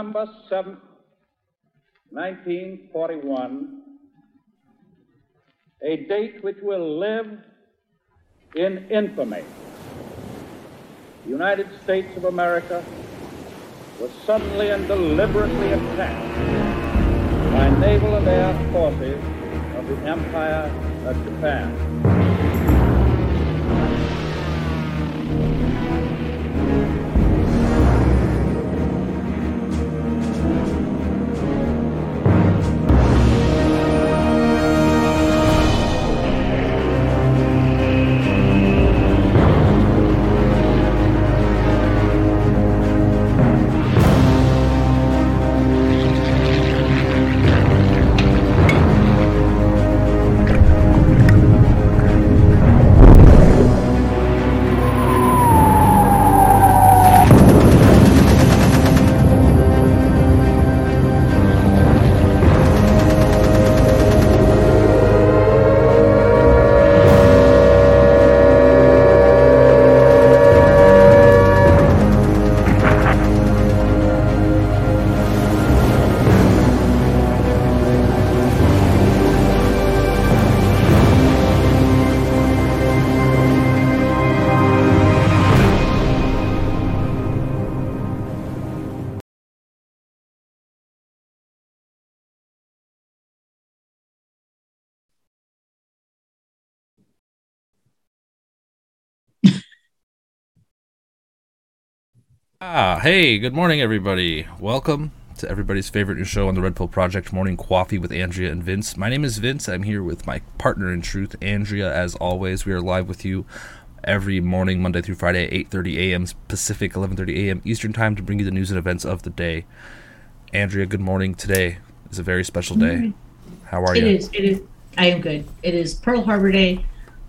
December 7, 1941, a date which will live in infamy. The United States of America was suddenly and deliberately attacked by naval and air forces of the Empire of Japan. Ah, hey, good morning, everybody. Welcome to everybody's favorite new show on the Red Pill Project, Morning Coffee with Andrea and Vince. My name is Vince. I'm here with my partner in truth, Andrea. As always, we are live with you every morning, Monday through Friday, 8:30 a.m. Pacific, 11:30 a.m. Eastern Time, to bring you the news and events of the day. Andrea, good morning. Today is a very special day. How are It you? It is. It is. I am good. It is Pearl Harbor Day,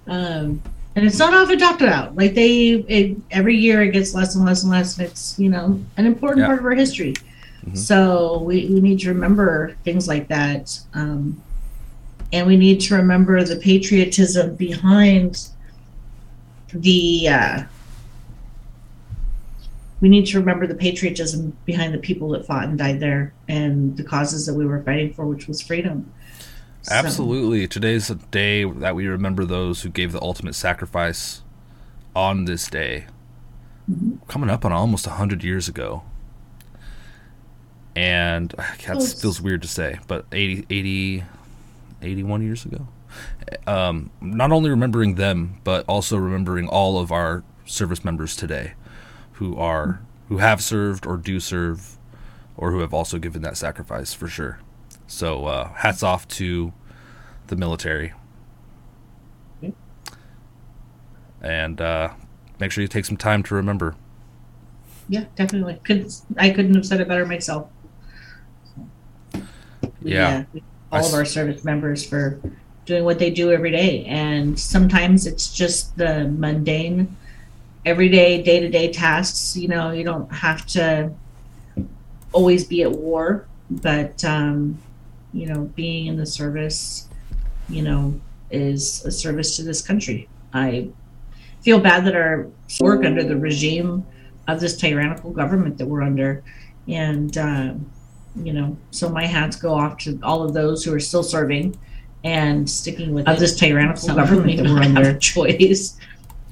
um, and it's not often talked about. Like they, it, every year it gets less and less and less, and it's you know an important Yeah. part of our history. Mhm. So we, we need to remember things like that, um, and we need to remember the patriotism behind the. Uh, we need to remember the patriotism behind the people that fought and died there, and the causes that we were fighting for, which was freedom. So- Absolutely. Today's a day that we remember those who gave the ultimate sacrifice on this day. Mhm. Coming up on almost 100 years ago. and that feels weird to say, but 80, 80 81 years ago. Um, not only remembering them, but also remembering all of our service members today, who are who have served or do serve, or who have also given that sacrifice for sure. So uh, hats off to the military, and uh, make sure you take some time to remember. Yeah, definitely. Could I couldn't have said it better myself. We, Yeah. uh, all I of our service members for doing what they do every day, and sometimes it's just the mundane, everyday, day to day tasks. You know, you don't have to always be at war, but um, you know, being in the service, you know, is a service to this country. I feel bad that our work under the regime of this tyrannical government that we're under. And, um, you know, so my hats go off to all of those who are still serving and sticking with of this tyrannical Some government that don't we're have under choice.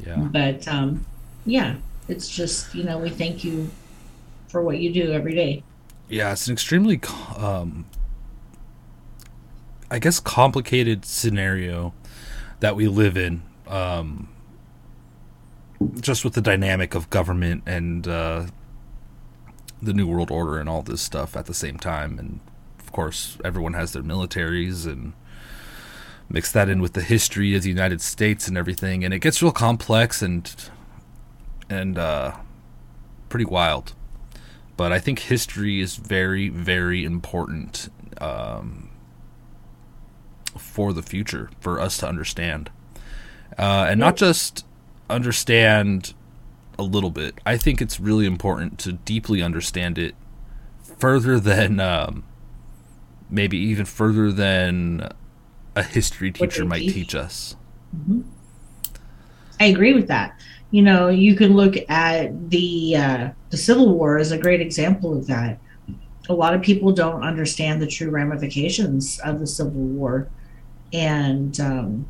Yeah, But um, yeah, it's just, you know, we thank you for what you do every day. yeah, it's an extremely, um, I guess, complicated scenario that we live in. Um, just with the dynamic of government and uh, the new world order and all this stuff at the same time, and of course, everyone has their militaries and mix that in with the history of the United States and everything, and it gets real complex and and uh, pretty wild. But I think history is very, very important um, for the future for us to understand, uh, and not just understand a little bit. I think it's really important to deeply understand it further than um, maybe even further than a history teacher might teach. teach us. I agree with that. You know, you can look at the uh, the Civil War as a great example of that. A lot of people don't understand the true ramifications of the Civil War, and um,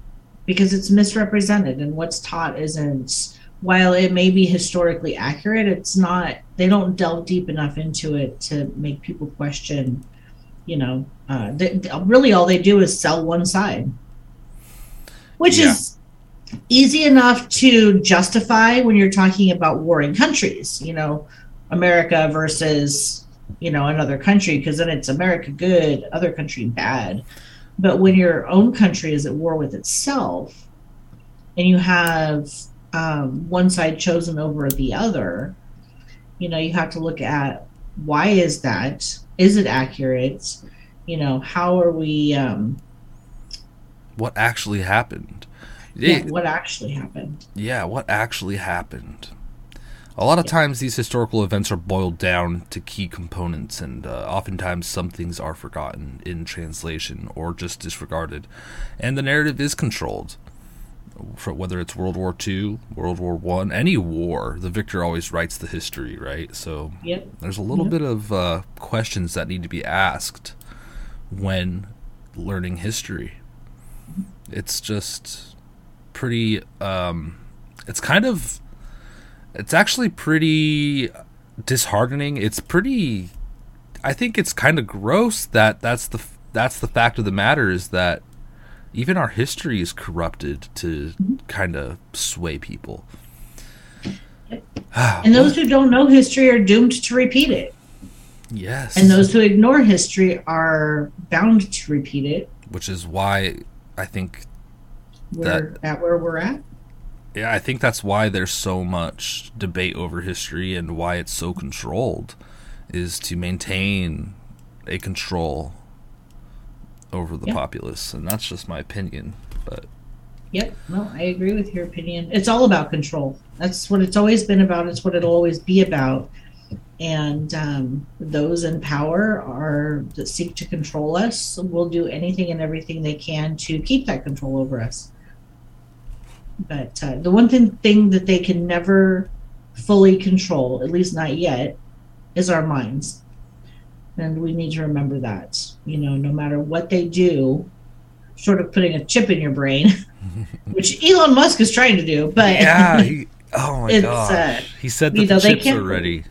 because it's misrepresented and what's taught isn't. While it may be historically accurate, it's not. They don't delve deep enough into it to make people question. You know, uh, they, really all they do is sell one side, which Yeah. is easy enough to justify when you're talking about warring countries, you know, America versus, you know, another country, because then it's America good, other country bad. But when your own country is at war with itself and you have um, one side chosen over the other, you know, you have to look at why is that? Is it accurate? You know, how are we, um, What actually happened? yeah, It- what actually happened? yeah, what actually happened. A lot of times, these historical events are boiled down to key components, and uh, oftentimes some things are forgotten in translation or just disregarded, and the narrative is controlled. For whether it's World War II, World War One, any war, the victor always writes the history, right? So Yep. there's a little Yep. bit of uh, questions that need to be asked when learning history. It's just pretty. Um, it's kind of. It's actually pretty disheartening. It's pretty. I think it's kind of gross that that's the that's the fact of the matter is that even our history is corrupted to kind of sway people. And those who don't know history are doomed to repeat it. Yes. And those who ignore history are bound to repeat it. which is why I think We're at where we're at. Yeah, I think that's why there's so much debate over history and why it's so controlled is to maintain a control over the Yeah. populace and that's just my opinion but Yep. No, I agree with your opinion. It's all about control. That's what it's always been about. It's what it'll always be about. And um, those in power are that seek to control us will do anything and everything they can to keep that control over us. But uh, the one thing, thing that they can never fully control, at least not yet, is our minds. And we need to remember that. You know, no matter what they do, short of putting a chip in your brain, which Elon Musk is trying to do, but yeah he, oh my gosh uh, he said you that know, the chips are ready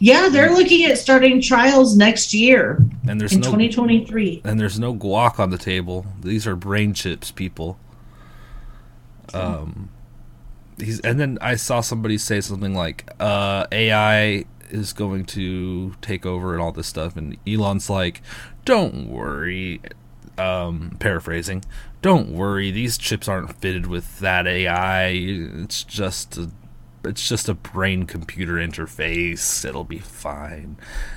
Yeah, they're looking at starting trials next year And there's in no 2023. and there's no guac on the table. These are brain chips, people. Um, he's and then I saw somebody say something like, uh, "AI is going to take over and all this stuff," and Elon's like, "Don't worry." Um, paraphrasing, "Don't worry, these chips aren't fitted with that AI. It's just a it's just a brain computer interface. It'll be fine.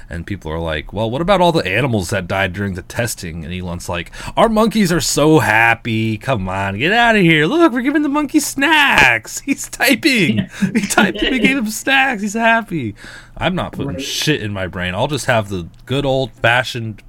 And people are like, well, what about all the animals that died during the testing? And Elon's like, our monkeys are so happy. Come on, get out of here. Look, we're giving the monkey snacks. He's typing. he typed and we gave him snacks. He's happy. I'm not putting Right. shit in my brain. I'll just have the good old fashioned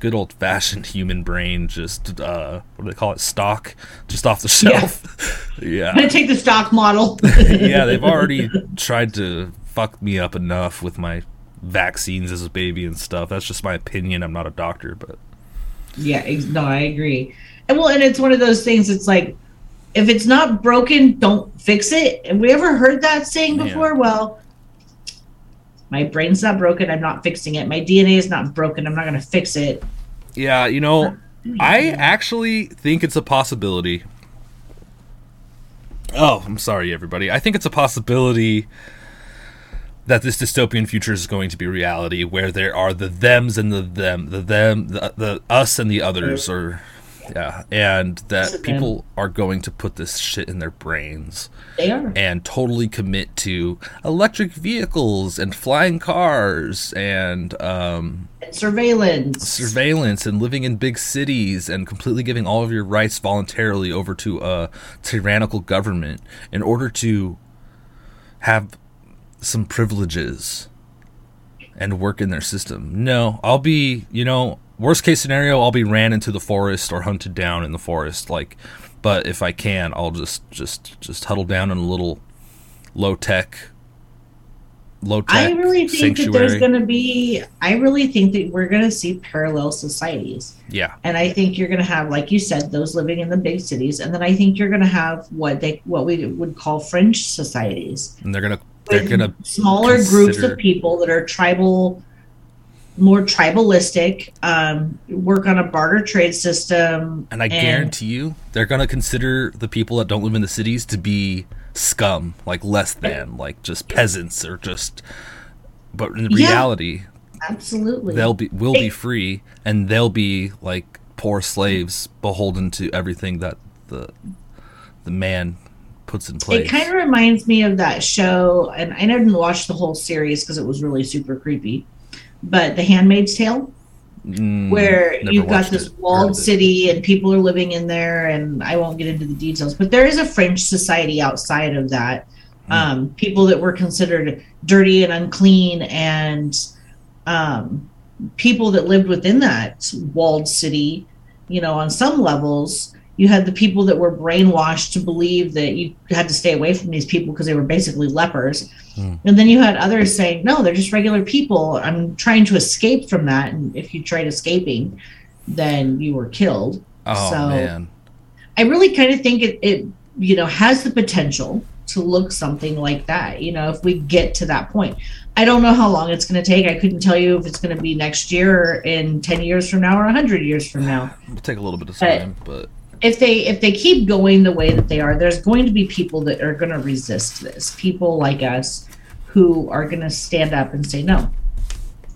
good old fashioned human brain just uh what do they call it stock just off the shelf yeah I'm gonna take the stock model. yeah, they've already tried to fuck me up enough with my vaccines as a baby and stuff. That's just my opinion. I'm not a doctor, but yeah, ex- no, I agree. And well, and it's one of those things. It's like if it's not broken, don't fix it. Have we ever heard that saying Yeah. before? Well, my brain's not broken. I'm not fixing it. My DNA is not broken. I'm not going to fix it. yeah, you know, I actually think it's a possibility. Oh, I'm sorry, everybody. I think it's a possibility that this dystopian future is going to be reality, where there are the thems and the them, the them, the, the us and the others, or yeah, and that and people are going to put this shit in their brains. They are. and totally commit to electric vehicles and flying cars and um, Surveillance. surveillance and living in big cities and completely giving all of your rights voluntarily over to a tyrannical government in order to have some privileges and work in their system. No, I'll be, you know, worst case scenario, I'll be ran into the forest or hunted down in the forest. Like, but if I can, I'll just, just, just huddle down in a little low tech, low tech I really think that there's going to be, I really think that we're going to see parallel societies. yeah, And I think you're going to have, like you said, those living in the big cities. And then I think you're going to have what they, what we would call fringe societies. and they're gonna, they're gonna, smaller groups of people that are tribal more tribalistic um work on a barter trade system and I guarantee you, they're gonna consider the people that don't live in the cities to be scum, like less than, like just peasants or just. But in Yeah. reality, absolutely they'll be will be free and they'll be like poor slaves beholden to everything that the the man puts in place it kind of reminds me of that show and i didn't watch the whole series because it was really super creepy but the handmaid's tale Mm, where you've got this it, walled city and people are living in there and i won't get into the details but there is a French society outside of that. Hmm. um, people that were considered dirty and unclean and um, people that lived within that walled city you know on some levels you had the people that were brainwashed to believe that you had to stay away from these people because they were basically lepers Hmm. and then you had others saying no they're just regular people i'm trying to escape from that and if you tried escaping then you were killed Oh so- man, I really kind of think it, it, you know, has the potential to look something like that. You know, if we get to that point, I don't know how long it's going to take. I couldn't tell you if it's going to be next year or in ten years from now or hundred years from now. it'll take a little bit of But- time, but If they if they keep going the way that they are, there's going to be people that are going to resist this. People like us who are going to stand up and say, no,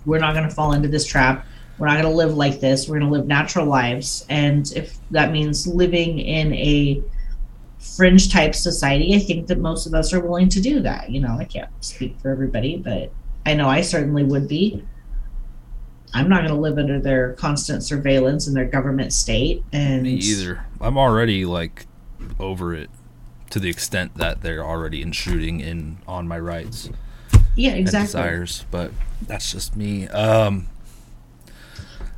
we're not going to fall into this trap. We're not going to live like this. We're going to live natural lives. And if that means living in a fringe type society, I think that most of us are willing to do that. You know, I can't speak for everybody, but I know I certainly would be. I'm not going to live under their constant surveillance and their government state. And me either. I'm already like over it to the extent that they're already intruding in on my rights. Yeah, exactly. desires, but that's just me. Um,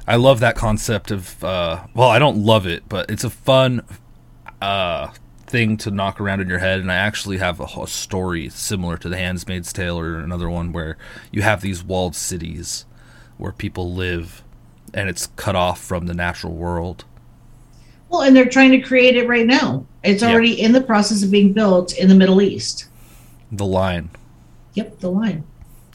I love that concept of uh, well, I don't love it, but it's a fun uh, thing to knock around in your head. And I actually have a, whole story similar to the Handmaid's Tale or another one where you have these walled cities where people live, and it's cut off from the natural world. Well, and they're trying to create it right now. It's already in the process of being built in the Middle East. The line. Yep, the line.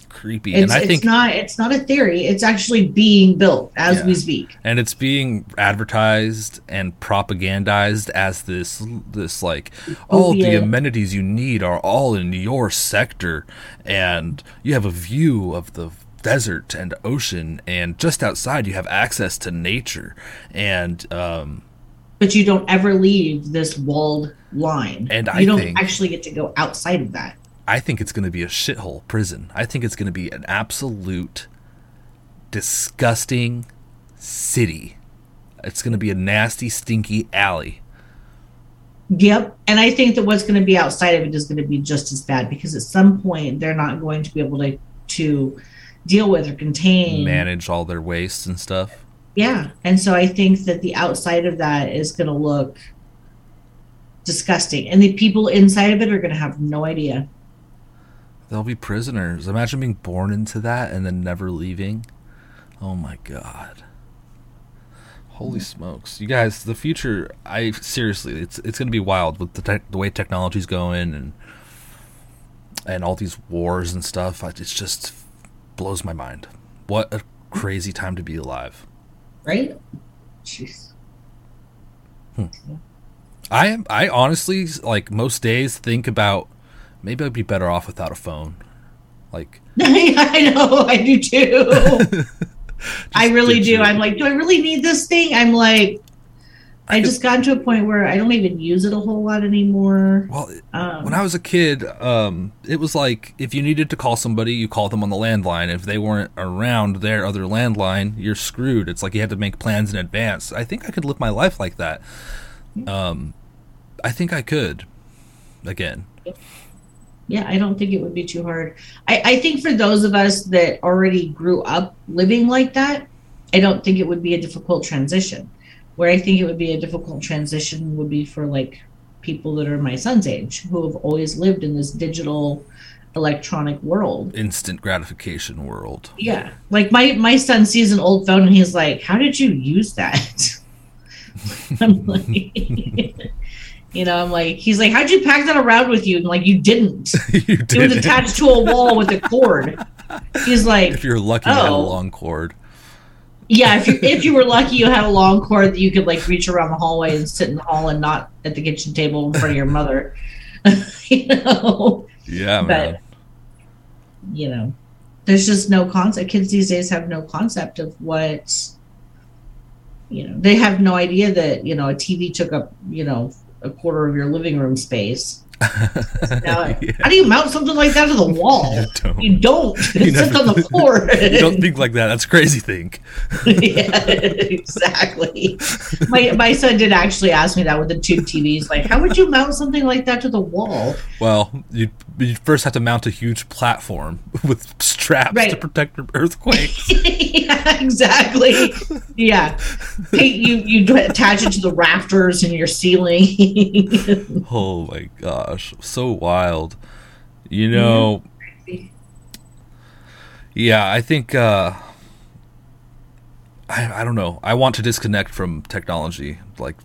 creepy. It's, and I it's think not it's not a theory. It's actually being built as Yeah. we speak. and it's being advertised and propagandized as this this like oh the amenities you need are all in your sector and you have a view of the desert and ocean and just outside you have access to nature and um But you don't ever leave this walled line. And you I don't think- actually get to go outside of that. I think it's going to be a shithole prison. I think it's going to be an absolute disgusting city. It's going to be a nasty, stinky alley. Yep. And I think that what's going to be outside of it is going to be just as bad because at some point they're not going to be able to to deal with or contain Manage all their waste and stuff. Yeah. And so I think that the outside of that is going to look disgusting. And the people inside of it are going to have no idea. They'll be prisoners. Imagine being born into that and then never leaving. Oh my god. Holy mm. smokes. You guys, the future, I seriously, it's it's going to be wild with the tech the way technology's going and and all these wars and stuff. It's just blows my mind. What a crazy time to be alive. Right? Jeez. Hmm. I am I honestly like most days think about maybe I'd be better off without a phone. Like I know. I do too. I really do. I'm like, do I really need this thing? I'm like, I, just gotten to a point where I don't even use it a whole lot anymore. Well, Um, when I was a kid, um, it was like if you needed to call somebody, you called them on the landline. If they weren't around their other landline, you're screwed. It's like you had to make plans in advance. I think I could live my life like that. Um, I think I could. Again, yeah, I don't think it would be too hard. I, I think for those of us that already grew up living like that, I don't think it would be a difficult transition. Where I think it would be a difficult transition would be for like people that are my son's age who have always lived in this digital electronic world. instant gratification world. Yeah. Like my my son sees an old phone and he's like, "How did you use that?" I'm like You know, I'm like, he's like, how'd you pack that around with you? And like, you didn't. you did. It was attached to a wall with a cord. He's like, If you're lucky, you had a Oh. long cord. Yeah, if you if you were lucky, you had a long cord that you could like reach around the hallway and sit in the hall and not at the kitchen table in front of your mother. you know, Yeah, But- man. you know, there's just no concept. Kids these days have no concept of what, you know, they have no idea that you know a TV took up you know a quarter of your living room space. Now, Yeah. How do you mount something like that to the wall? You don't. You don't. You It sits on the floor. You don't think like that. That's crazy. Think. yeah, exactly. My my son did actually ask me that with the tube TVs. Like, how would you mount something like that to the wall? Well, you you first have to mount a huge platform with straps to protect from earthquakes. yeah, exactly. Yeah, you you attach it to the rafters in your ceiling. oh my gosh, so wild. You know, yeah, I think uh I I don't know. I want to disconnect from technology like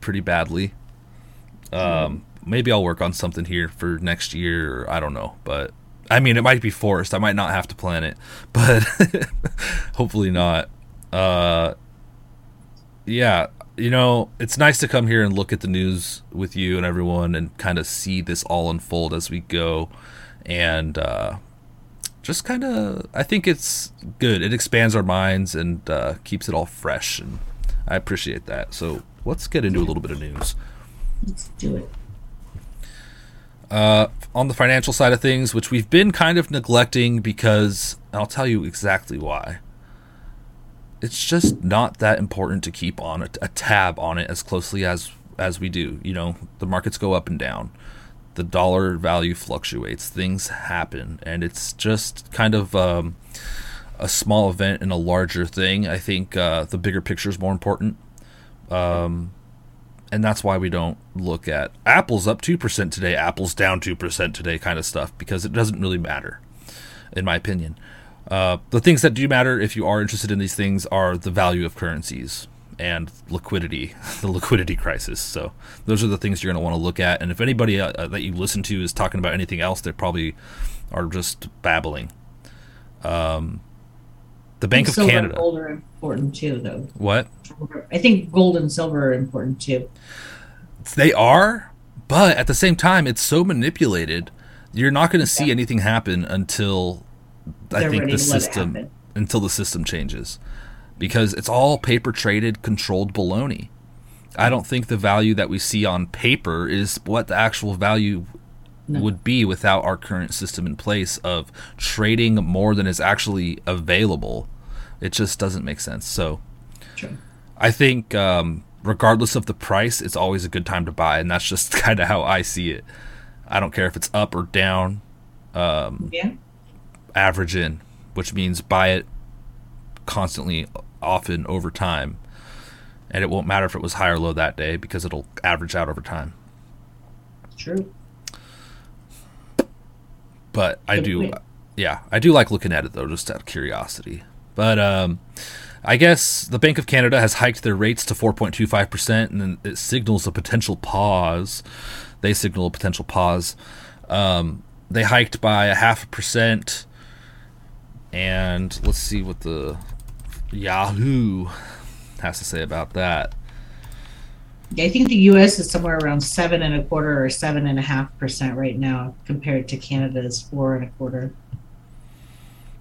pretty badly. Um maybe I'll work on something here for next year I don't know, but I mean it might be forced. I might not have to plan it, but hopefully not. Uh yeah, you know, it's nice to come here and look at the news with you and everyone and kind of see this all unfold as we go and uh just kind of i think it's good it expands our minds and uh keeps it all fresh and i appreciate that so let's get into a little bit of news Let's do it. Uh, on the financial side of things, which we've been kind of neglecting because I'll tell you exactly why. It's just not that important to keep on a, a tab on it as closely as as we do. You know, the markets go up and down, the dollar value fluctuates, things happen, and it's just kind of um, a small event in a larger thing. I think uh, the bigger picture is more important and that's why we don't look at Apple's up 2% today, Apple's down 2% today kind of stuff because it doesn't really matter, in my opinion. Uh, the things that do matter if you are interested in these things are the value of currencies and liquidity, the liquidity crisis. So those are the things you're going to want to look at. And if anybody uh, uh, that you listen to is talking about anything else, they probably are just babbling. Um, the Bank of silver Canada. gold are important too, though. What? I think gold and silver are important too. They are, but at the same time, it's so manipulated. You're not going to see anything happen until I They're think the to let it system until the system changes, because it's all paper traded, controlled baloney. I don't think the value that we see on paper is what the actual value would be without our current system in place of trading more than is actually available. It just doesn't make sense. So True. I think, um, regardless of the price, it's always a good time to buy, and that's just kind of how I see it. I don't care if it's up or down, Yeah. average in, which means buy it constantly, often over time, and it won't matter if it was high or low that day because it'll average out over time. True. But I do, yeah, I do like looking at it though, just out of curiosity. But um, I guess the Bank of Canada has hiked their rates to 4.25%, and it signals a potential pause. They signal a potential pause. Um, they hiked by a half a percent, and let's see what the Yahoo has to say about that. I think the U.S. is somewhere around seven and a quarter or seven and a half percent right now, compared to Canada's four and a quarter.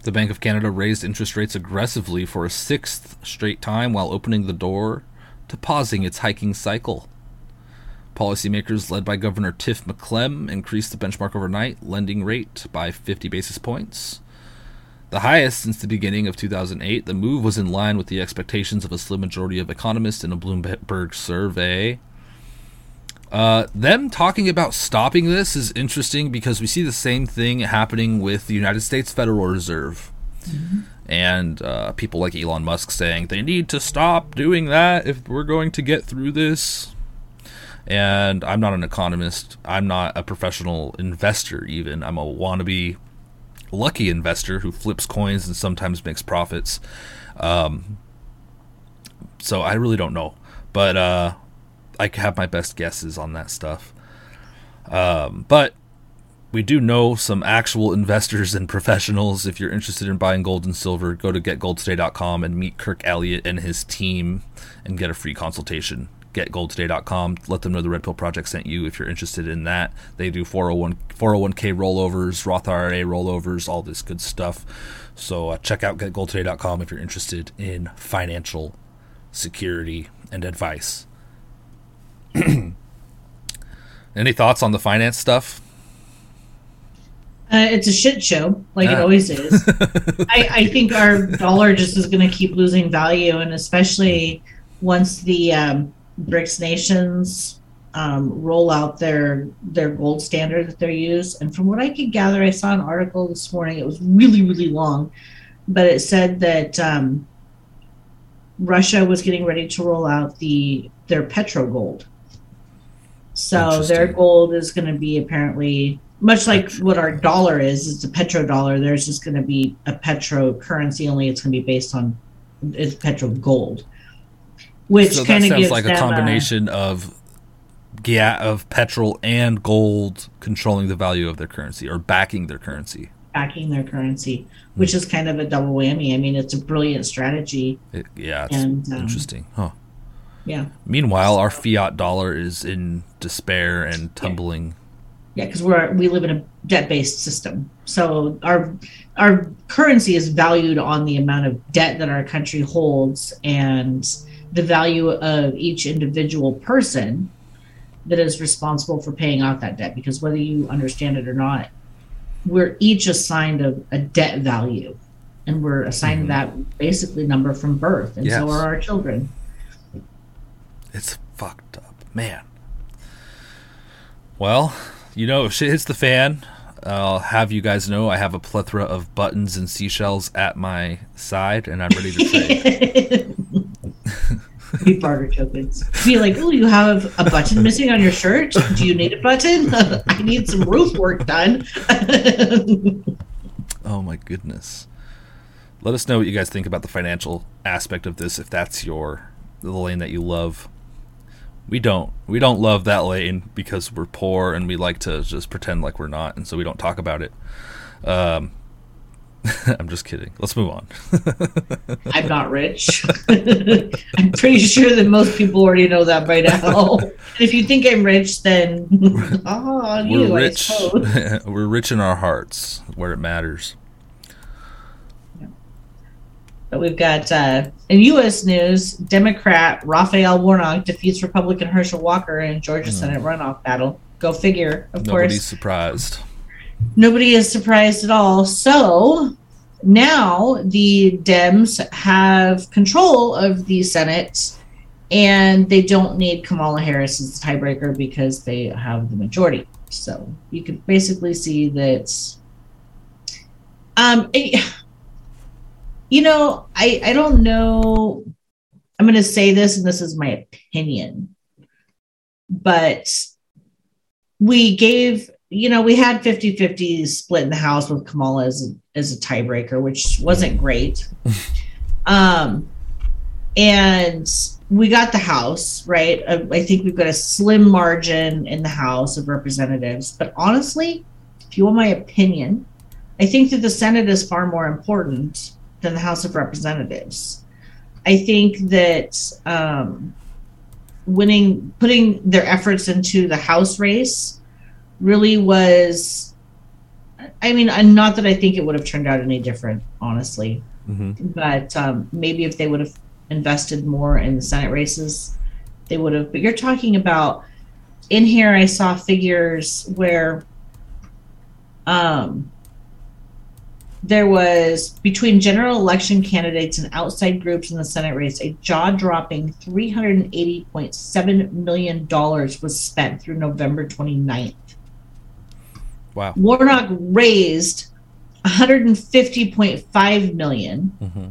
The Bank of Canada raised interest rates aggressively for a sixth straight time while opening the door to pausing its hiking cycle. Policymakers led by Governor Tiff Macklem increased the benchmark overnight lending rate by 50 basis points. The highest since the beginning of 2008, the move was in line with the expectations of a slim majority of economists in a Bloomberg survey. Uh, them talking about stopping this is interesting because we see the same thing happening with the United States Federal Reserve. And uh, people like Elon Musk saying they need to stop doing that if we're going to get through this. And I'm not an economist. I'm not a professional investor, even. I'm a wannabe lucky investor who flips coins and sometimes makes profits. Um, so I really don't know. But uh, I have my best guesses on that stuff. Um, but we do know some actual investors and professionals. If you're interested in buying gold and silver, go to getgoldtoday.com and meet Kirk Elliott and his team and get a free consultation. Getgoldtoday.com. Let them know the Red Pill Project sent you if you're interested in that. They do 401, 401k rollovers, Roth IRA rollovers, all this good stuff. So uh, check out getgoldtoday.com if you're interested in financial security and advice. Any thoughts on the finance stuff? Uh, it's a shit show, like it Ah. always is. I, I think our dollar just is going to keep losing value, and especially once the um, BRICS nations um, roll out their their gold standard that they use. And from what I could gather, I saw an article this morning. It was really really long, but it said that um, Russia was getting ready to roll out the their petro gold. So their gold is going to be apparently much like what our dollar is. It's a petrodollar. There's just going to be a petro currency. Only it's going to be based on it's petro gold, which so that kind of sounds like a combination of yeah of petrol and gold controlling the value of their currency or backing their currency. backing their currency, which is kind of a double whammy. I mean, it's a brilliant strategy. It, yeah, And, um, interesting. Huh. Yeah, Meanwhile, our fiat dollar is in despair and tumbling. yeah, because we're we live in a debt-based system, so our our currency is valued on the amount of debt that our country holds and the value of each individual person that is responsible for paying off that debt. Because whether you understand it or not, we're each assigned a, a debt value, and we're assigned Mhm. that basically number from birth, and so are our children. It's fucked up, man. Well, you know, if shit hits the fan, I'll have you guys know I have a plethora of buttons and seashells at my side, and I'm ready to trade. Be barter tokens. Be like, oh, you have a button missing on your shirt. Do you need a button? I need some roof work done. Oh my goodness. Let us know what you guys think about the financial aspect of this if that's your the lane that you love. We don't. We don't love that lane because we're poor and we like to just pretend like we're not and so we don't talk about it. Um I'm just kidding. Let's move on. I'm not rich. I'm pretty sure that most people already know that by now. And if you think I'm rich, then oh, We're you, rich. We're rich in our hearts, where it matters. But we've got uh, in U.S. news, Democrat Raphael Warnock defeats Republican Herschel Walker in Georgia Senate runoff battle. Go figure, of Nobody's course. surprised. Nobody is surprised at all. So now the Dems have control of the Senate, and they don't need Kamala Harris as the tiebreaker because they have the majority. So you can basically see that. Um, it- you know, I I don't know. I'm going to say this, and this is my opinion, but we gave you know we had 50-50 split in the house with kamala as a, as a tiebreaker which wasn't great. Um and we got the house right? Uh, i think we've got a slim margin in the house of representatives. But honestly if you want my opinion i think that the senate is far more important than the house of representatives. I think that um winning putting their efforts into the house race really was i mean not that i think it would have turned out any different honestly. Hmm but um, maybe if they would have invested more in the senate races they would have. But you're talking about in here i saw figures where um there was between general election candidates and outside groups in the senate race a jaw-dropping 380.7 million dollars was spent through november 29th Wow. warnock raised 150.5 million hmm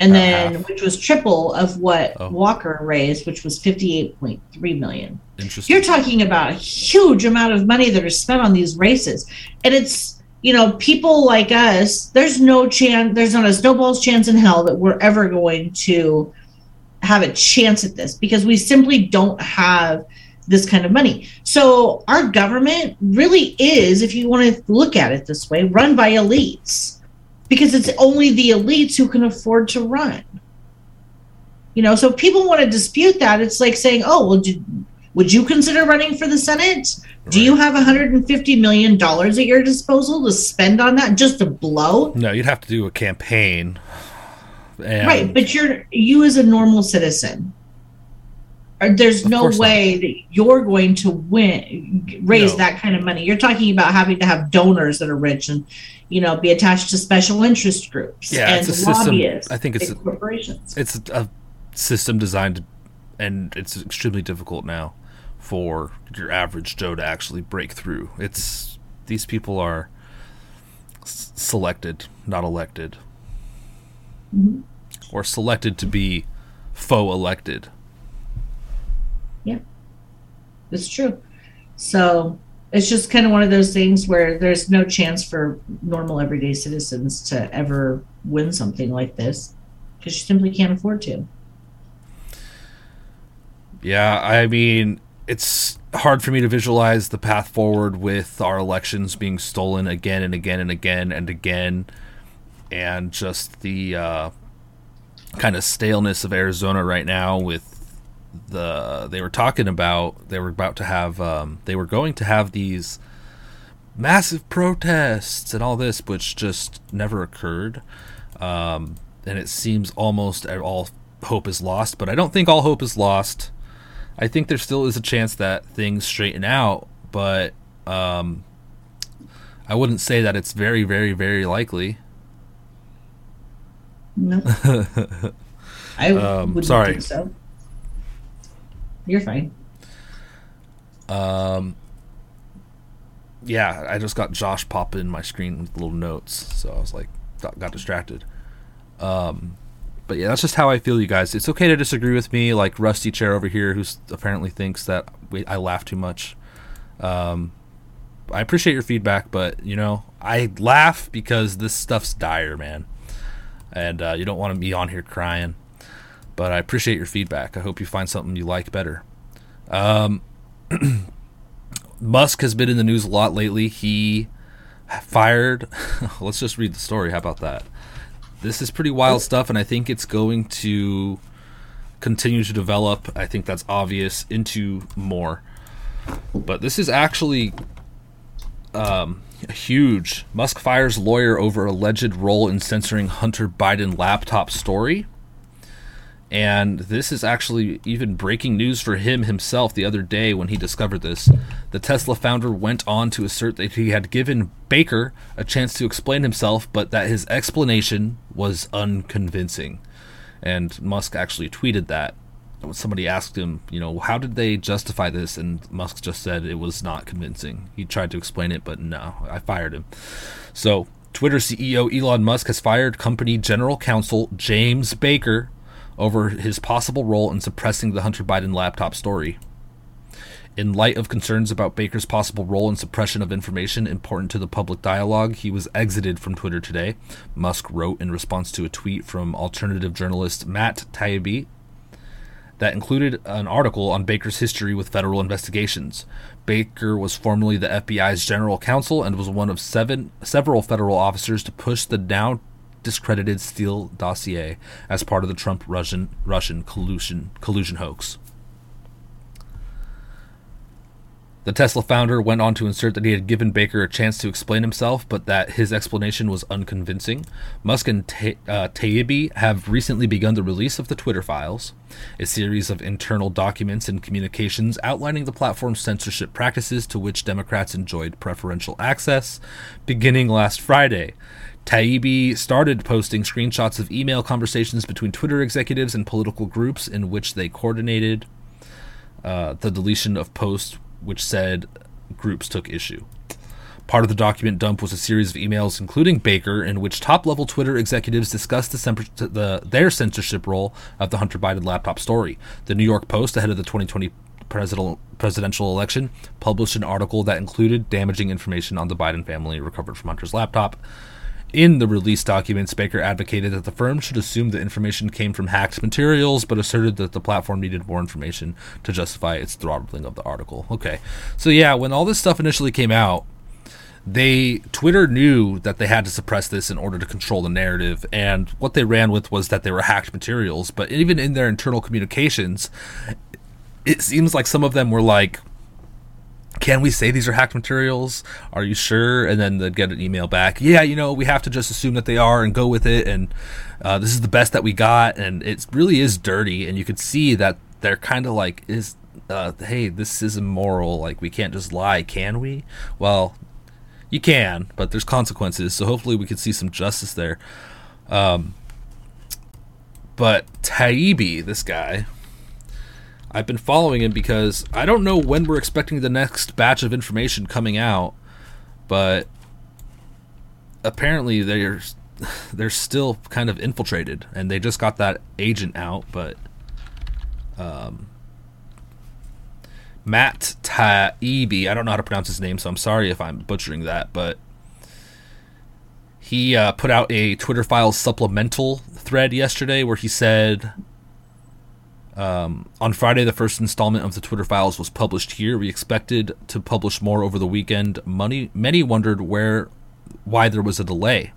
and About then half. which was triple of what Oh. walker raised which was 58.3 million Interesting. you're talking about a huge amount of money that are spent on these races and it's you know people like us there's no chance there's not a snowball's chance in hell that we're ever going to have a chance at this because we simply don't have this kind of money so our government really is if you want to look at it this way run by elites because it's only the elites who can afford to run you know so people want to dispute that it's like saying oh well did, would you consider running for the Senate? Do you have 150 million dollars at your disposal to spend on that just to blow? No, you'd have to do a campaign. And right, but you're you as a normal citizen. There's Of no course not. way that you're going to win raise No. that kind of money. You're talking about having to have donors that are rich and you know be attached to special interest groups Yeah, and it's a system- I think it's a- corporations. it's a system designed and it's extremely difficult now for your average Joe to actually break through. It's these people are s- selected, not elected, Mhm. or selected to be faux elected. It's true. So it's just kind of one of those things where there's no chance for normal everyday citizens to ever win something like this because you simply can't afford to. Yeah, I mean, it's hard for me to visualize the path forward with our elections being stolen again and again and again and again, and just the uh, kind of staleness of Arizona right now. With the they were talking about, they were about to have, um, they were going to have these massive protests and all this, which just never occurred. Um, and it seems almost all hope is lost, but I don't think all hope is lost. I think there still is a chance that things straighten out, but um, I wouldn't say that it's very, very, very likely. No, I Um, sorry. think so. You're fine. Um, yeah, I just got Josh popping in my screen with little notes, so I was like, got, got distracted. Um, but yeah, that's just how I feel, you guys. It's okay to disagree with me, like Rusty Chair over here, who apparently thinks that we, I laugh too much. Um, I appreciate your feedback, but you know, I laugh because this stuff's dire, man, and uh, you don't want to be on here crying. But I appreciate your feedback. I hope you find something you like better. Um, Musk has been in the news a lot lately. He fired. Let's just read the story. How about that? This is pretty wild stuff, and I think it's going to continue to develop. I think that's obvious into more. But this is actually um, huge. Musk fires lawyer over alleged role in censoring Hunter Biden laptop story. And this is actually even breaking news for him himself the other day when he discovered this. The Tesla founder went on to assert that he had given Baker a chance to explain himself, but that his explanation was unconvincing. And Musk actually tweeted that. Somebody asked him, you know, how did they justify this? And Musk just said it was not convincing. He tried to explain it, but no, I fired him. So, Twitter CEO Elon Musk has fired company general counsel James Baker over his possible role in suppressing the Hunter Biden laptop story. In light of concerns about Baker's possible role in suppression of information important to the public dialogue, he was exited from Twitter today, Musk wrote in response to a tweet from alternative journalist Matt Taibbi that included an article on Baker's history with federal investigations. Baker was formerly the FBI's general counsel and was one of seven several federal officers to push the now discredited Steele dossier as part of the Trump Russian Russian collusion collusion hoax. The Tesla founder went on to insert that he had given Baker a chance to explain himself, but that his explanation was unconvincing. Musk and uh, Taibbi have recently begun the release of the Twitter files, a series of internal documents and communications outlining the platform's censorship practices to which Democrats enjoyed preferential access, beginning last Friday. Taibbi started posting screenshots of email conversations between Twitter executives and political groups in which they coordinated uh, the deletion of posts which said groups took issue. Part of the document dump was a series of emails, including Baker, in which top-level Twitter executives discussed the, the, their censorship role of the Hunter Biden laptop story. The New York Post, ahead of the 2020 presidential presidential election, published an article that included damaging information on the Biden family recovered from Hunter's laptop. In the release documents, Baker advocated that the firm should assume the information came from hacked materials, but asserted that the platform needed more information to justify its throttling of the article. Okay, so yeah, when all this stuff initially came out, they Twitter knew that they had to suppress this in order to control the narrative, and what they ran with was that they were hacked materials. But even in their internal communications, it seems like some of them were like can we say these are hacked materials? Are you sure? And then they'd get an email back. Yeah, you know, we have to just assume that they are and go with it. And uh, this is the best that we got. And it really is dirty. And you could see that they're kind of like, is uh, hey, this is immoral. Like we can't just lie, can we? Well, you can, but there's consequences. So hopefully we can see some justice there. Um, but Taibbi, this guy, I've been following him because I don't know when we're expecting the next batch of information coming out, but apparently they're they're still kind of infiltrated, and they just got that agent out, but um, Matt Taibbi, I don't know how to pronounce his name, so I'm sorry if I'm butchering that, but he uh, put out a Twitter file supplemental thread yesterday where he said um, on Friday, the first installment of the Twitter files was published here. We expected to publish more over the weekend. Money, many wondered where, why there was a delay.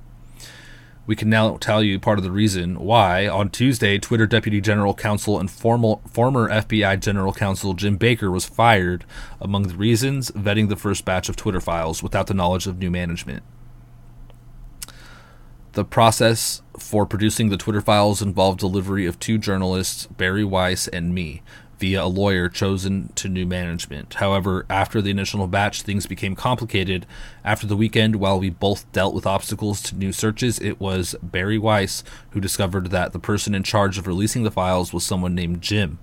We can now tell you part of the reason why. On Tuesday, Twitter Deputy General Counsel and formal, former FBI General Counsel Jim Baker was fired. Among the reasons, vetting the first batch of Twitter files without the knowledge of new management. The process for producing the Twitter files involved delivery of two journalists, Bari Weiss and me, via a lawyer chosen to new management. However, after the initial batch, things became complicated. After the weekend, while we both dealt with obstacles to new searches, it was Bari Weiss who discovered that the person in charge of releasing the files was someone named Jim.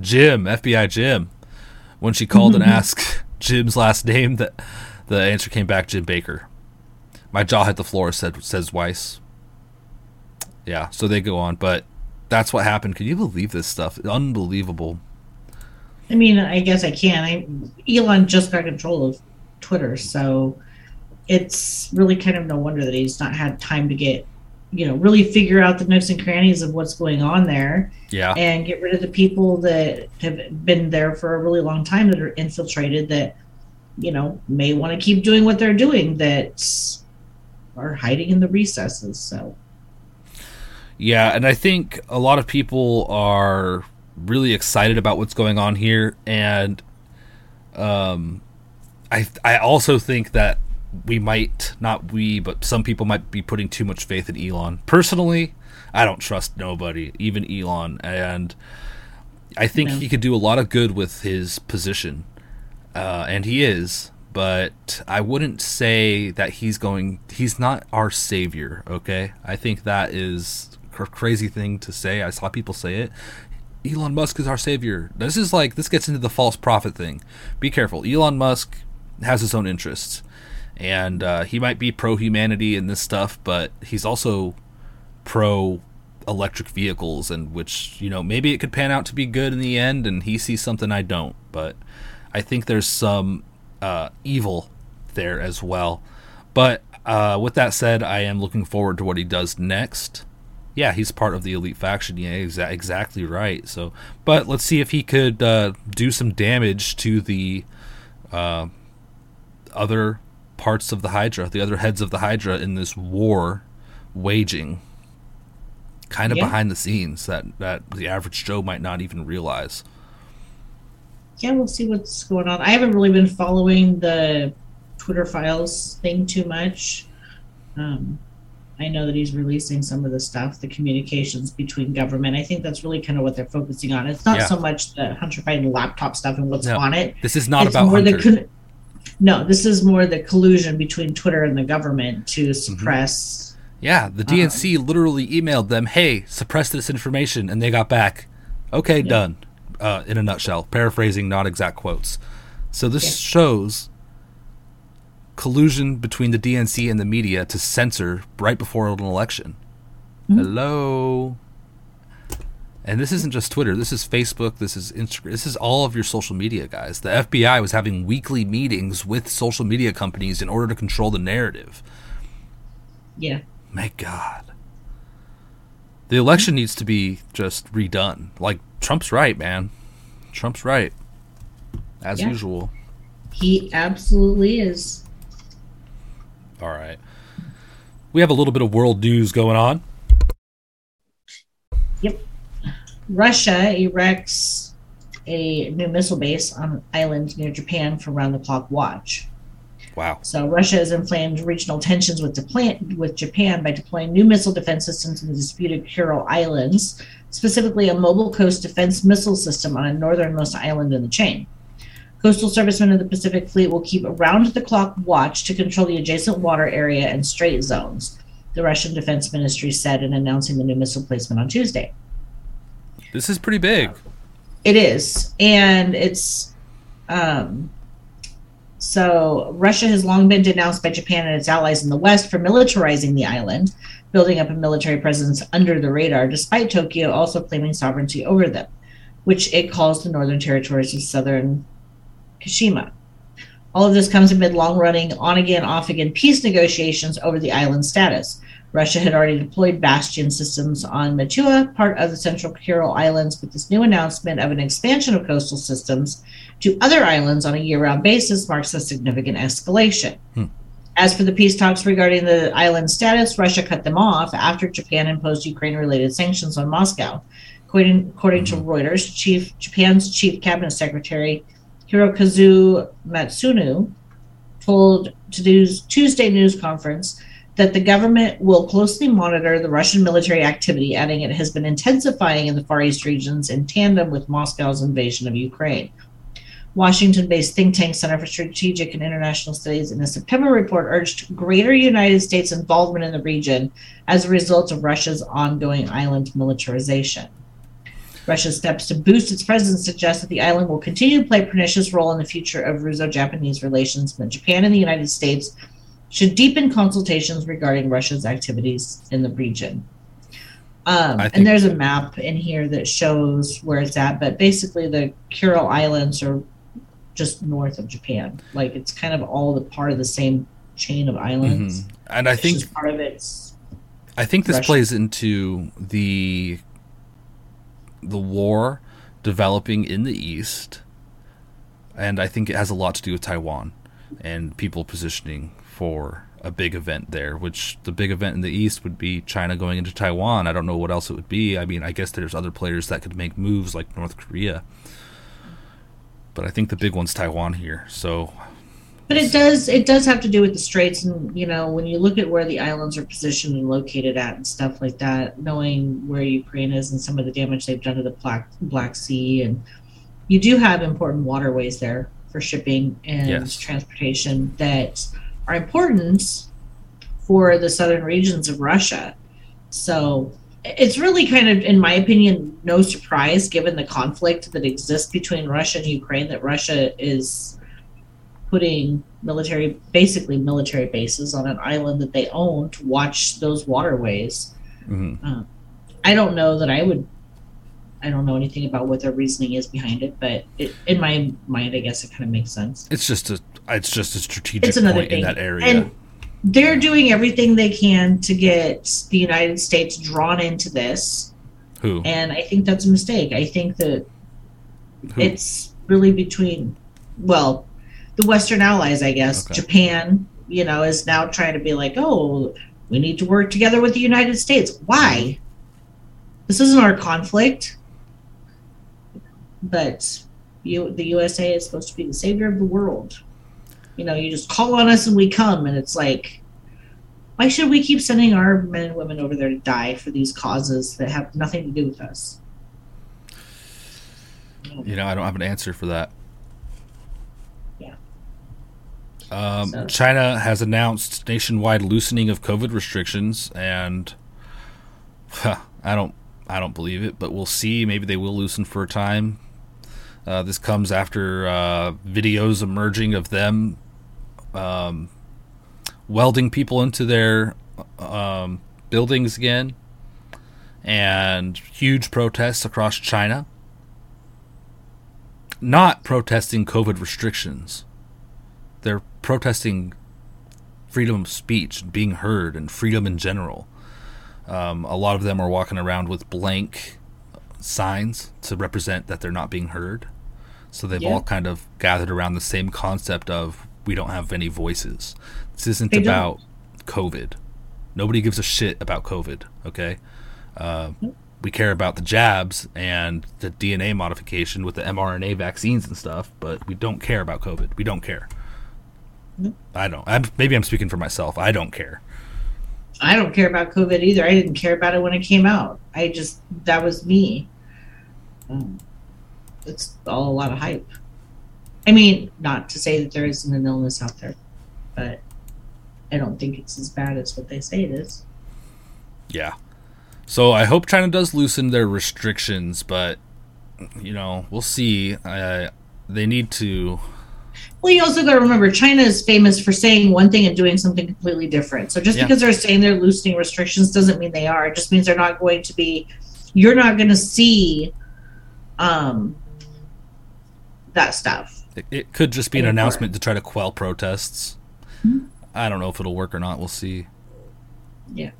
Jim, FBI Jim. When she called and mm-hmm. asked Jim's last name, that the answer came back Jim Baker. My jaw hit the floor, said says Weiss. Yeah, so they go on, but that's what happened. Can you believe this stuff? Unbelievable. I mean, I guess I can. I Elon just got control of Twitter, so it's really kind of no wonder that he's not had time to get, you know, really figure out the nooks and crannies of what's going on there. Yeah. And get rid of the people that have been there for a really long time that are infiltrated that you know, may want to keep doing what they're doing that are hiding in the recesses. So, yeah, and I think a lot of people are really excited about what's going on here, and um, I I also think that we might not we, but some people might be putting too much faith in Elon. Personally, I don't trust nobody, even Elon, and I think he could do a lot of good with his position, uh, and he is. But I wouldn't say that he's going. He's not our savior. Okay, I think that is a crazy thing to say. I saw people say it. Elon Musk is our savior. This is like this gets into the false prophet thing. Be careful. Elon Musk has his own interests, and uh, he might be pro humanity and this stuff, but he's also pro electric vehicles, and which you know maybe it could pan out to be good in the end, and he sees something I don't. But I think there's some uh, evil there as well. But uh, with that said, I am looking forward to what he does next. Yeah, he's part of the elite faction. Yeah, exa- exactly right. So, but let's see if he could uh, do some damage to the uh, other parts of the Hydra, the other heads of the Hydra in this war waging, kind of Yeah. behind the scenes that that the average Joe might not even realize. Yeah, we'll see what's going on. I haven't really been following the Twitter files thing too much. Um, I know that he's releasing some of the stuff, the communications between government. I think that's really kind of what they're focusing on. It's not Yeah. so much the Hunter Biden laptop stuff and what's No, on it. This is not it's about more Hunter. the no, this is more the collusion between Twitter and the government Mm-hmm. to suppress. Yeah, the DNC literally emailed them, "Hey, suppress this information," and they got back, "Okay, done." Uh, in a nutshell, paraphrasing, not exact quotes. So this Yeah. shows collusion between the DNC and the media to censor right before an election. Hello. And this isn't just Twitter. This is Facebook. This is Instagram. This is all of your social media, guys. The FBI was having weekly meetings with social media companies in order to control the narrative. Yeah, My God. The election needs to be just redone. Like, Trump's right, man. Trump's right. As Yeah. usual. he absolutely is. All right. We have a little bit of world news going on. Yep. Russia erects a new missile base on an island near Japan for round the clock watch. Wow. So Russia has inflamed regional tensions with, with Japan by deploying new missile defense systems in the disputed Kuril Islands, specifically a mobile coast defense missile system on a northernmost island in the chain. Coastal servicemen of the Pacific Fleet will keep around the clock watch to control the adjacent water area and strait zones, the Russian Defense Ministry said in announcing the new missile placement on Tuesday. This is pretty big. It is, and it's um, so Russia has long been denounced by Japan and its allies in the West for militarizing the island, building up a military presence under the radar, despite Tokyo also claiming sovereignty over them, which it calls the Northern Territories of Southern Kashima. All of this comes amid long running, on again, off again peace negotiations over the island's status. Russia had already deployed Bastion systems on Matua, part of the Central Kuril Islands, but this new announcement of an expansion of coastal systems to other islands on a year round basis marks a significant escalation. Hmm. As for the peace talks regarding the island status, Russia cut them off after Japan imposed Ukraine related sanctions on Moscow. According, according to mm-hmm. Reuters, Chief Japan's chief cabinet secretary Hirokazu Matsuno told today's Tuesday news conference that the government will closely monitor the Russian military activity, adding it has been intensifying in the Far East regions in tandem with Moscow's invasion of Ukraine. Washington based think tank Center for Strategic and International Studies in a September report urged greater United States involvement in the region as a result of Russia's ongoing island militarization. Russia's steps to boost its presence suggest that the island will continue to play a pernicious role in the future of Russo Japanese relations, but Japan and the United States should deepen consultations regarding Russia's activities in the region. Um, and there's a map in here that shows where it's at, but basically the Kuril Islands are just north of Japan. Like it's kind of all the part of the same chain of islands. Mhm. And I think part of it's I think this Russia. plays into the the war developing in the east, and I think it has a lot to do with Taiwan. and people positioning for a big event there, which the big event in the East would be China going into Taiwan. I don't know what else it would be. I mean, I guess there's other players that could make moves like North Korea. But I think the big one's Taiwan here. So But it does it does have to do with the straits and you know, when you look at where the islands are positioned and located at and stuff like that, knowing where Ukraine is and some of the damage they've done to the Black Black Sea and you do have important waterways there for shipping and Yes. transportation that are important for the southern regions of Russia. So it's really kind of, in my opinion, no surprise given the conflict that exists between Russia and Ukraine that Russia is putting military, basically military bases on an island that they own to watch those waterways. mhm. I don't know that I would. I don't know anything about what their reasoning is behind it, but it, in my mind, I guess it kind of makes sense. it's just a it's just a strategic It's another point in that area. And they're doing everything they can to get the United States drawn into this, Who? and I think that's a mistake. I think that Who? it's really between, well, the Western allies, I guess. Okay. Japan, you know, is now trying to be like, oh, we need to work together with the United States. Why? Mm-hmm. This isn't our conflict. But you, the USA is supposed to be the savior of the world. You know, you just call on us and we come, and it's like, why should we keep sending our men and women over there to die for these causes that have nothing to do with us? You know, I don't have an answer for that. Yeah. Um, So- China has announced nationwide loosening of COVID restrictions, and huh, I don't, I don't believe it, but we'll see. Maybe they will loosen for a time. Uh, this comes after uh, videos emerging of them um, welding people into their um, buildings again, and huge protests across China. Not protesting COVID restrictions they're protesting freedom of speech and being heard and freedom in general. Um, a lot of them are walking around with blank signs to represent that they're not being heard. So they've Yeah. all kind of gathered around the same concept of we don't have any voices. This isn't They don't. about COVID. Nobody gives a shit about COVID. Okay, uh, we care about the jabs and the DNA modification with the mRNA vaccines and stuff, but we don't care about COVID. We don't care. I don't. I'm, maybe I'm speaking for myself. I don't care. I don't care about COVID either. I didn't care about it when it came out. I just that was me. Um, it's all a lot of hype. I mean, not to say that there isn't an illness out there, but I don't think it's as bad as what they say it is. Yeah. So I hope China does loosen their restrictions, but you know we'll see. Uh, they need to. Well, you also got to remember China is famous for saying one thing and doing something completely different. So just Yeah. because they're saying they're loosening restrictions doesn't mean they are. It just means they're not going to be. You're not going to see um, that stuff. It, it could just be an announcement to try to quell protests. Mhm. I don't know if it'll work or not. We'll see. Yeah.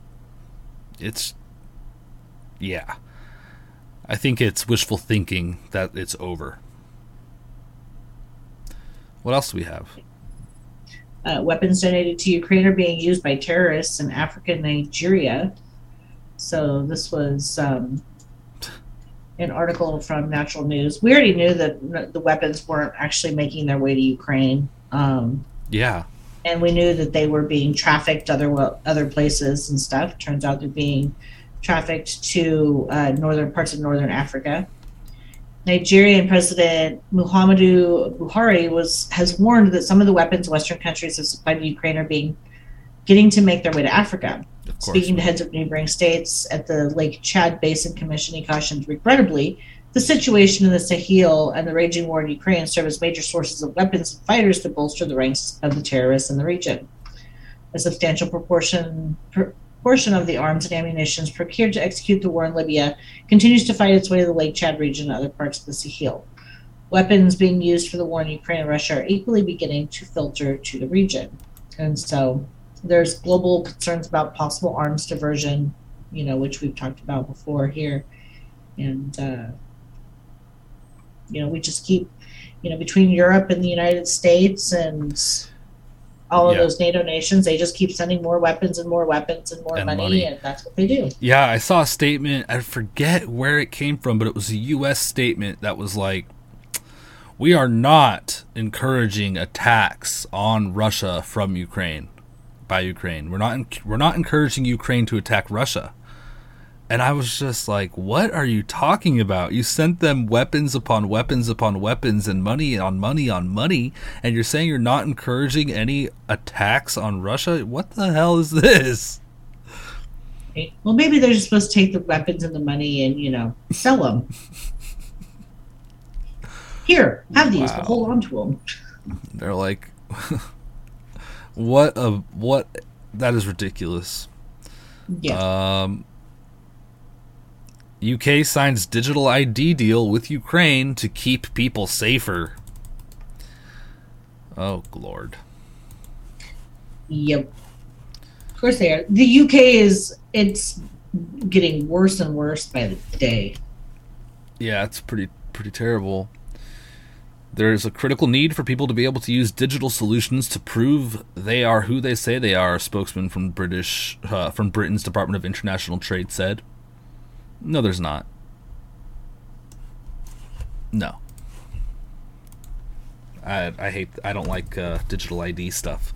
It's. Yeah. I think it's wishful thinking that it's over. What else do we have? uh, weapons donated to Ukraine are being used by terrorists in Africa and Nigeria. So this was um, an article from Natural News. We already knew that the weapons weren't actually making their way to Ukraine, um, Yeah. and we knew that they were being trafficked other other places and stuff. Turns out they're being trafficked to uh, northern parts of northern Africa. Nigerian President Muhammadu Buhari was has warned that some of the weapons Western countries have supplied to Ukraine are being getting to make their way to Africa. Speaking to heads of neighboring states at the Lake Chad Basin Commission, he cautioned, regrettably, the situation in the Sahel and the raging war in Ukraine serve as major sources of weapons and fighters to bolster the ranks of the terrorists in the region. A substantial proportion proportion of the arms and ammunition procured to execute the war in Libya continues to fight its way to the Lake Chad region and other parts of the Sahel. Weapons being used for the war in Ukraine and Russia are equally beginning to filter to the region. And so there's global concerns about possible arms diversion, you know, which we've talked about before here. And, uh, you know, we just keep, you know, between Europe and the United States and all of Yeah. those NATO nations. They just keep sending more weapons and more weapons and more And money, money. and that's what they do. Yeah, I saw a statement. I forget where it came from, but it was a U.S. statement that was like, "We are not encouraging attacks on Russia from Ukraine by Ukraine. We're not. We're not encouraging Ukraine to attack Russia." And I was just like, "What are you talking about? You sent them weapons upon weapons upon weapons and money on money on money, and you're saying you're not encouraging any attacks on Russia? What the hell is this?" Eh, well, maybe they're just supposed to take the weapons and the money and you know sell them. Here, have these, Wow. but hold on to them. They're like, what a what? That is ridiculous. Yeah. Um, UK signs digital ID deal with Ukraine to keep people safer. Oh lord. Yep. Of course they are. The UK is it's getting worse and worse by the day. Yeah, it's pretty pretty terrible. There is a critical need for people to be able to use digital solutions to prove they are who they say they are. A spokesman from British uh, from Britain's Department of International Trade said. No, there's not. No. I I hate I don't like uh, digital ID stuff.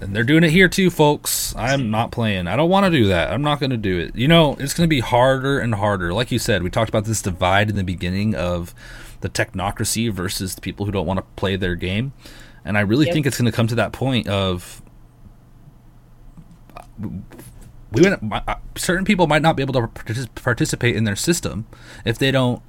And they're doing it here too, folks. I'm not playing. I don't want to do that. I'm not going to do it. You know, it's going to be harder and harder. Like you said, we talked about this divide in the beginning of the technocracy versus the people who don't want to play their game. And I really Yep. think it's going to come to that point of we went, uh, certain people might not be able to partic- participate in their system if they don't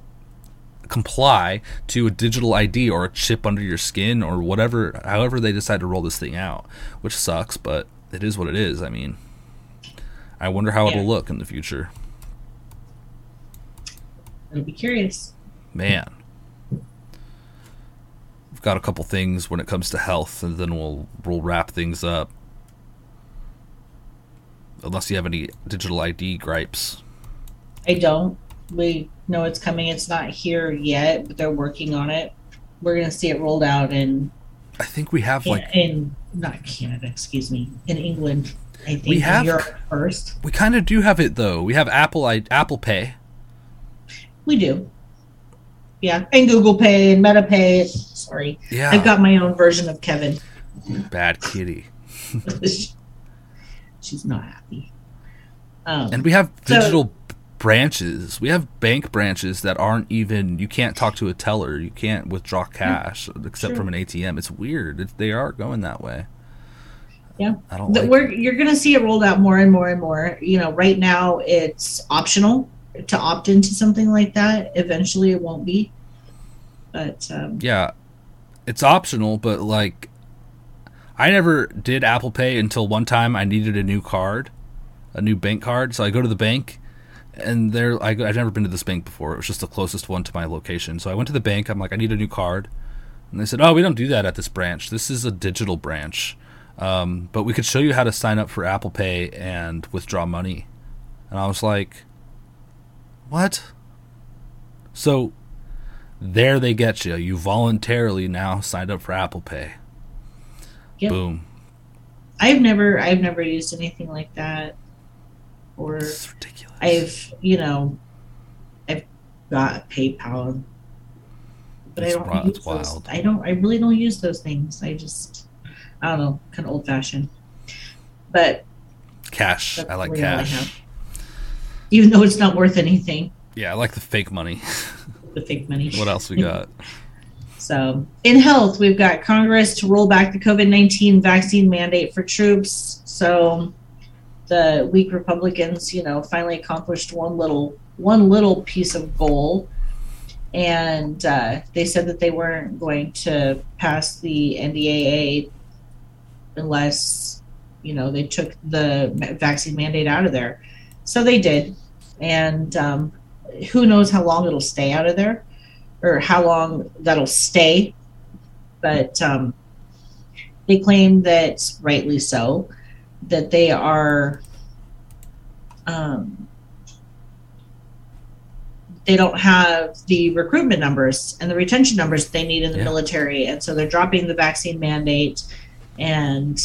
comply to a digital ID or a chip under your skin or whatever, however they decide to roll this thing out, which sucks, but it is what it is. I mean, I wonder how it'll look in the future. I'll be curious. Man, we've got a couple things when it comes to health, and then we'll we'll wrap things up. Unless you have any digital ID gripes. I don't. We know it's coming. It's not here yet, but they're working on it. We're gonna see it rolled out in I think we have like in not Canada, excuse me, in England. I think We have- Europe first. we kind of do have it though. We have Apple I, Apple Pay. We do. Yeah, and Google Pay and Meta Pay. Sorry, Yeah, I've got my own version of Kevin. bad kitty. She's not happy. Um, And we have So- digital branches. We have bank branches that aren't even. You can't talk to a teller. You can't withdraw cash except Sure. from an ATM. It's weird. It, they are going that way. Yeah. I don't that like. we're you're going to see it rolled out more and more and more. You know, right now it's optional to opt into something like that. Eventually, it won't be. But um, yeah, it's optional, but like, I never did Apple Pay until one time I needed a new card, a new bank card. So I go to the bank, and they're I, I've never been to this bank before. It was just the closest one to my location. So I went to the bank. I'm like, I need a new card, and they said, Oh, we don't do that at this branch. This is a digital branch, um, but we could show you how to sign up for Apple Pay and withdraw money. And I was like, What? So there they get you. You voluntarily now signed up for Apple Pay. Yep. Boom. I've never I've never used anything like that. Or It's ridiculous. I've you know I've got PayPal, but I don't wi- use it's those. wild. I don't. I really don't use those things. I just I don't know, kind of old fashioned. But cash. I like really I cash. Even though it's not worth anything, yeah, I like the fake money. the fake money. what else we got? So, in health, we've got Congress to roll back the COVID 19 vaccine mandate for troops. So, the weak Republicans, you know, finally accomplished one little one little piece of goal, and uh, they said that they weren't going to pass the NDAA unless you know they took the vaccine mandate out of there. So they did, and um, who knows how long it'll stay out of there or how long that'll stay. But um, they claim that, rightly so, that they are. Um, they don't have the recruitment numbers and the retention numbers they need in the Yeah. military, and so they're dropping the vaccine mandate. And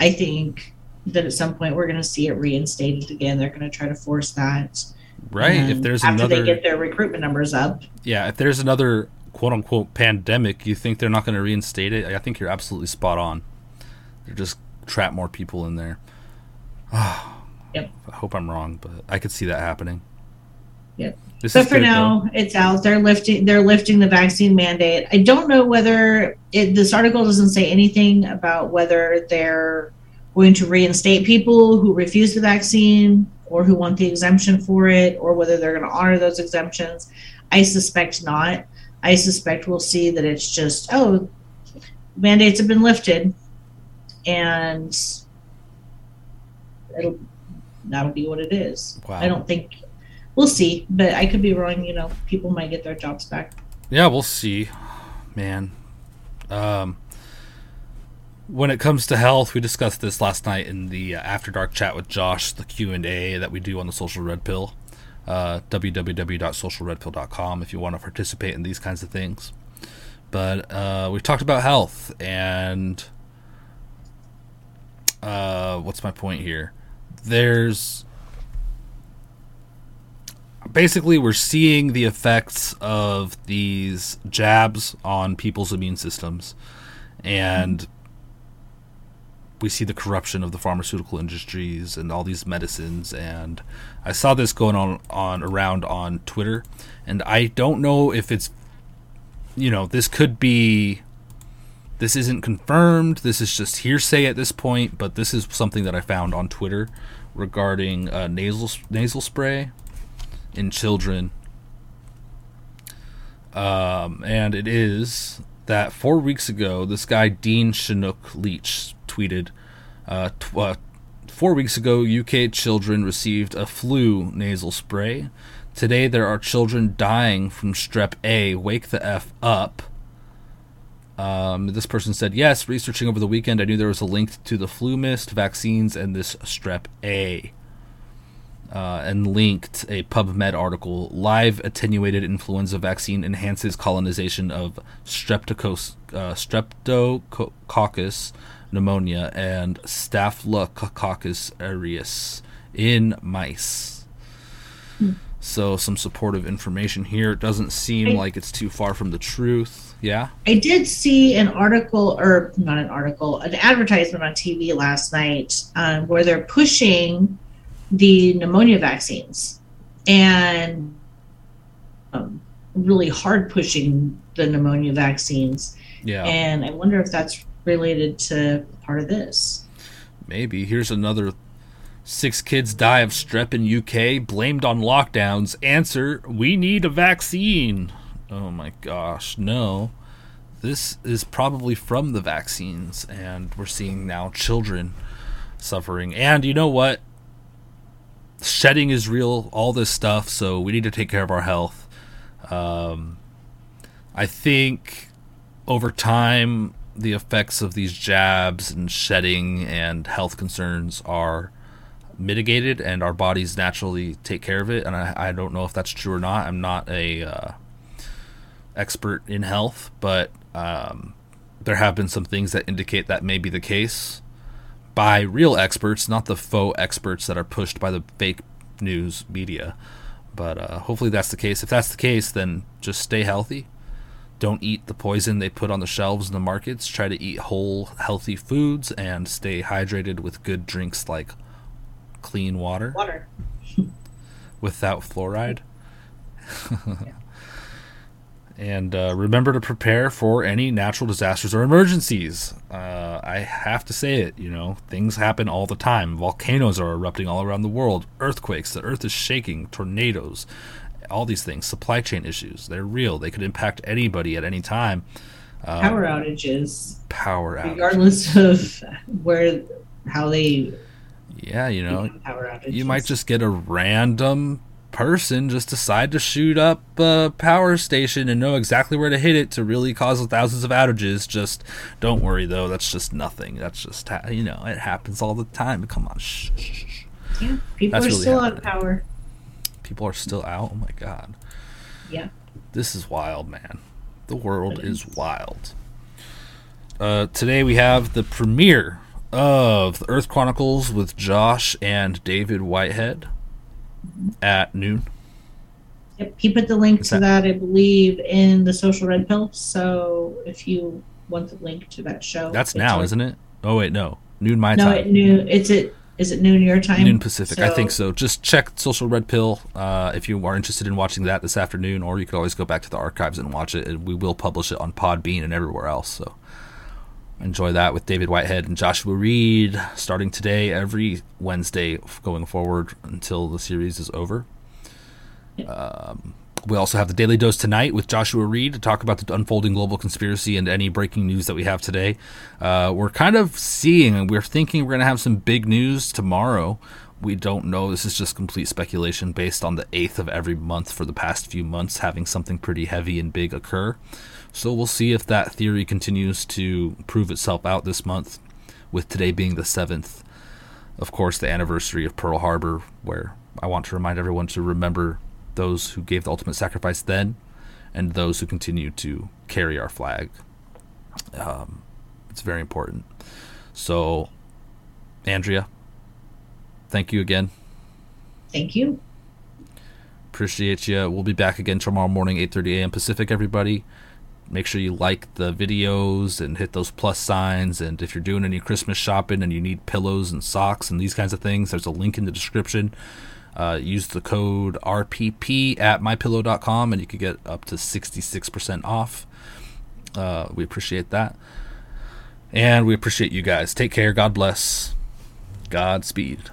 I think that at some point we're going to see it reinstated again. They're going to try to force that. Right. If um, there's after another they get their recruitment numbers up. Yeah, if there's another quote unquote pandemic, you think they're not going to reinstate it? I think you're absolutely spot on. They're just trap more people in there. Yep. I hope I'm wrong, but I could see that happening. Yep. This But for good, now, though. it's out. They're lifting. They're lifting the vaccine mandate. I don't know whether it, this article doesn't say anything about whether they're going to reinstate people who refuse the vaccine or who want the exemption for it, or whether they're going to honor those exemptions. I suspect not. I suspect we'll see that it's just oh, mandates have been lifted, and it'll that'll be what it is. Wow. I don't think we'll see, but I could be wrong. You know, people might get their jobs back. Yeah, we'll see, man. Um, when it comes to health, we discussed this last night in the uh, After Dark chat with Josh, the Q and A that we do on the Social Red Pill. Uh, www.socialredpill.com if you want to participate in these kinds of things. But uh, we talked about health and uh, what's my point here? There's basically we're seeing the effects of these jabs on people's immune systems and we see the corruption of the pharmaceutical industries and all these medicines and i saw this going on on around on twitter and i don't know if it's you know this could be this isn't confirmed this is just hearsay at this point but this is something that i found on twitter regarding uh, nasal nasal spray in children. Um, and it is that four weeks ago, this guy, Dean Chinook Leach, tweeted uh, tw- uh, Four weeks ago, UK children received a flu nasal spray. Today, there are children dying from strep A. Wake the F up. Um, this person said, Yes, researching over the weekend, I knew there was a link to the flu mist, vaccines, and this strep A uh, and linked a PubMed article. Live attenuated influenza vaccine enhances colonization of streptocos- uh, streptococcus pneumonia and Staphylococcus aureus in mice. So some supportive information here. It doesn't seem I- like it's too far from the truth. Yeah. I did see an article, or not an article, an advertisement on TV last night um, where they're pushing the pneumonia vaccines and um, really hard pushing the pneumonia vaccines. Yeah. And I wonder if that's related to part of this. Maybe. Here's another six kids die of strep in UK, blamed on lockdowns. Answer We need a vaccine. Oh my gosh, no. This is probably from the vaccines, and we're seeing now children suffering. And you know what? Shedding is real, all this stuff, so we need to take care of our health. Um, I think over time, the effects of these jabs and shedding and health concerns are mitigated and our bodies naturally take care of it. And i, I don't know if that's true or not. I'm not a uh, expert in health but um, there have been some things that indicate that may be the case by real experts not the faux experts that are pushed by the fake news media. But uh, hopefully that's the case. If that's the case then just stay healthy don't eat the poison they put on the shelves in the markets. Try to eat whole, healthy foods and stay hydrated with good drinks like clean water Water. without fluoride. and uh, remember to prepare for any natural disasters or emergencies. Uh, I have to say it, you know, things happen all the time. Volcanoes are erupting all around the world, earthquakes, the earth is shaking, tornadoes, all these things, supply chain issues. They're real, they could impact anybody at any time. Um, Power outages, power outages. regardless of where, how they Yeah, you know, power outages. you might just get a random person just decide to shoot up a power station and know exactly where to hit it to really cause thousands of outages. Just don't worry though, that's just nothing. That's just you know, it happens all the time. Come on, shh. shh, shh, shh. Yeah, people That's are really still happening. on power. People are still out. Oh my god, Yeah. this is wild, man. The world is is. wild. Uh, today we have the premiere of the Earth Chronicles with Josh and David Whitehead at noon. Yep, he put the link Is to that, I believe, in the social red pill. So if you want the link to that show, That's now, isn't it? Oh wait, no, noon my No, time. at noon. It's it. Is it noon your time? Noon Pacific. I think so. Just check Social Red Pill uh, if you are interested in watching that this afternoon, or you could always go back to the archives and watch it. And we will publish it on Podbean and everywhere else. So enjoy that with David Whitehead and Joshua Reed starting today, every Wednesday going forward until the series is over. Um, we also have the Daily Dose tonight with Joshua Reed to talk about the unfolding global conspiracy and any breaking news that we have today. Uh, we're kind of seeing and we're thinking we're going to have some big news tomorrow. We don't know. This is just complete speculation based on the 8th of every month for the past few months having something pretty heavy and big occur. So we'll see if that theory continues to prove itself out this month, with today being the 7th. Of course, the anniversary of Pearl Harbor, where I want to remind everyone to remember those who gave the ultimate sacrifice then and those who continue to carry our flag. Um, it's very important. So, Andrea, thank you again. Thank you. Appreciate you. We'll be back again tomorrow morning, 8:30 a.m. Pacific. Everybody, make sure you like the videos and hit those plus signs. And if you're doing any Christmas shopping and you need pillows and socks and these kinds of things, there's a link in the description. Uh, use the code RPP at mypillow.com and you could get up to 66% off. Uh, we appreciate that. And we appreciate you guys. Take care. God bless. Godspeed.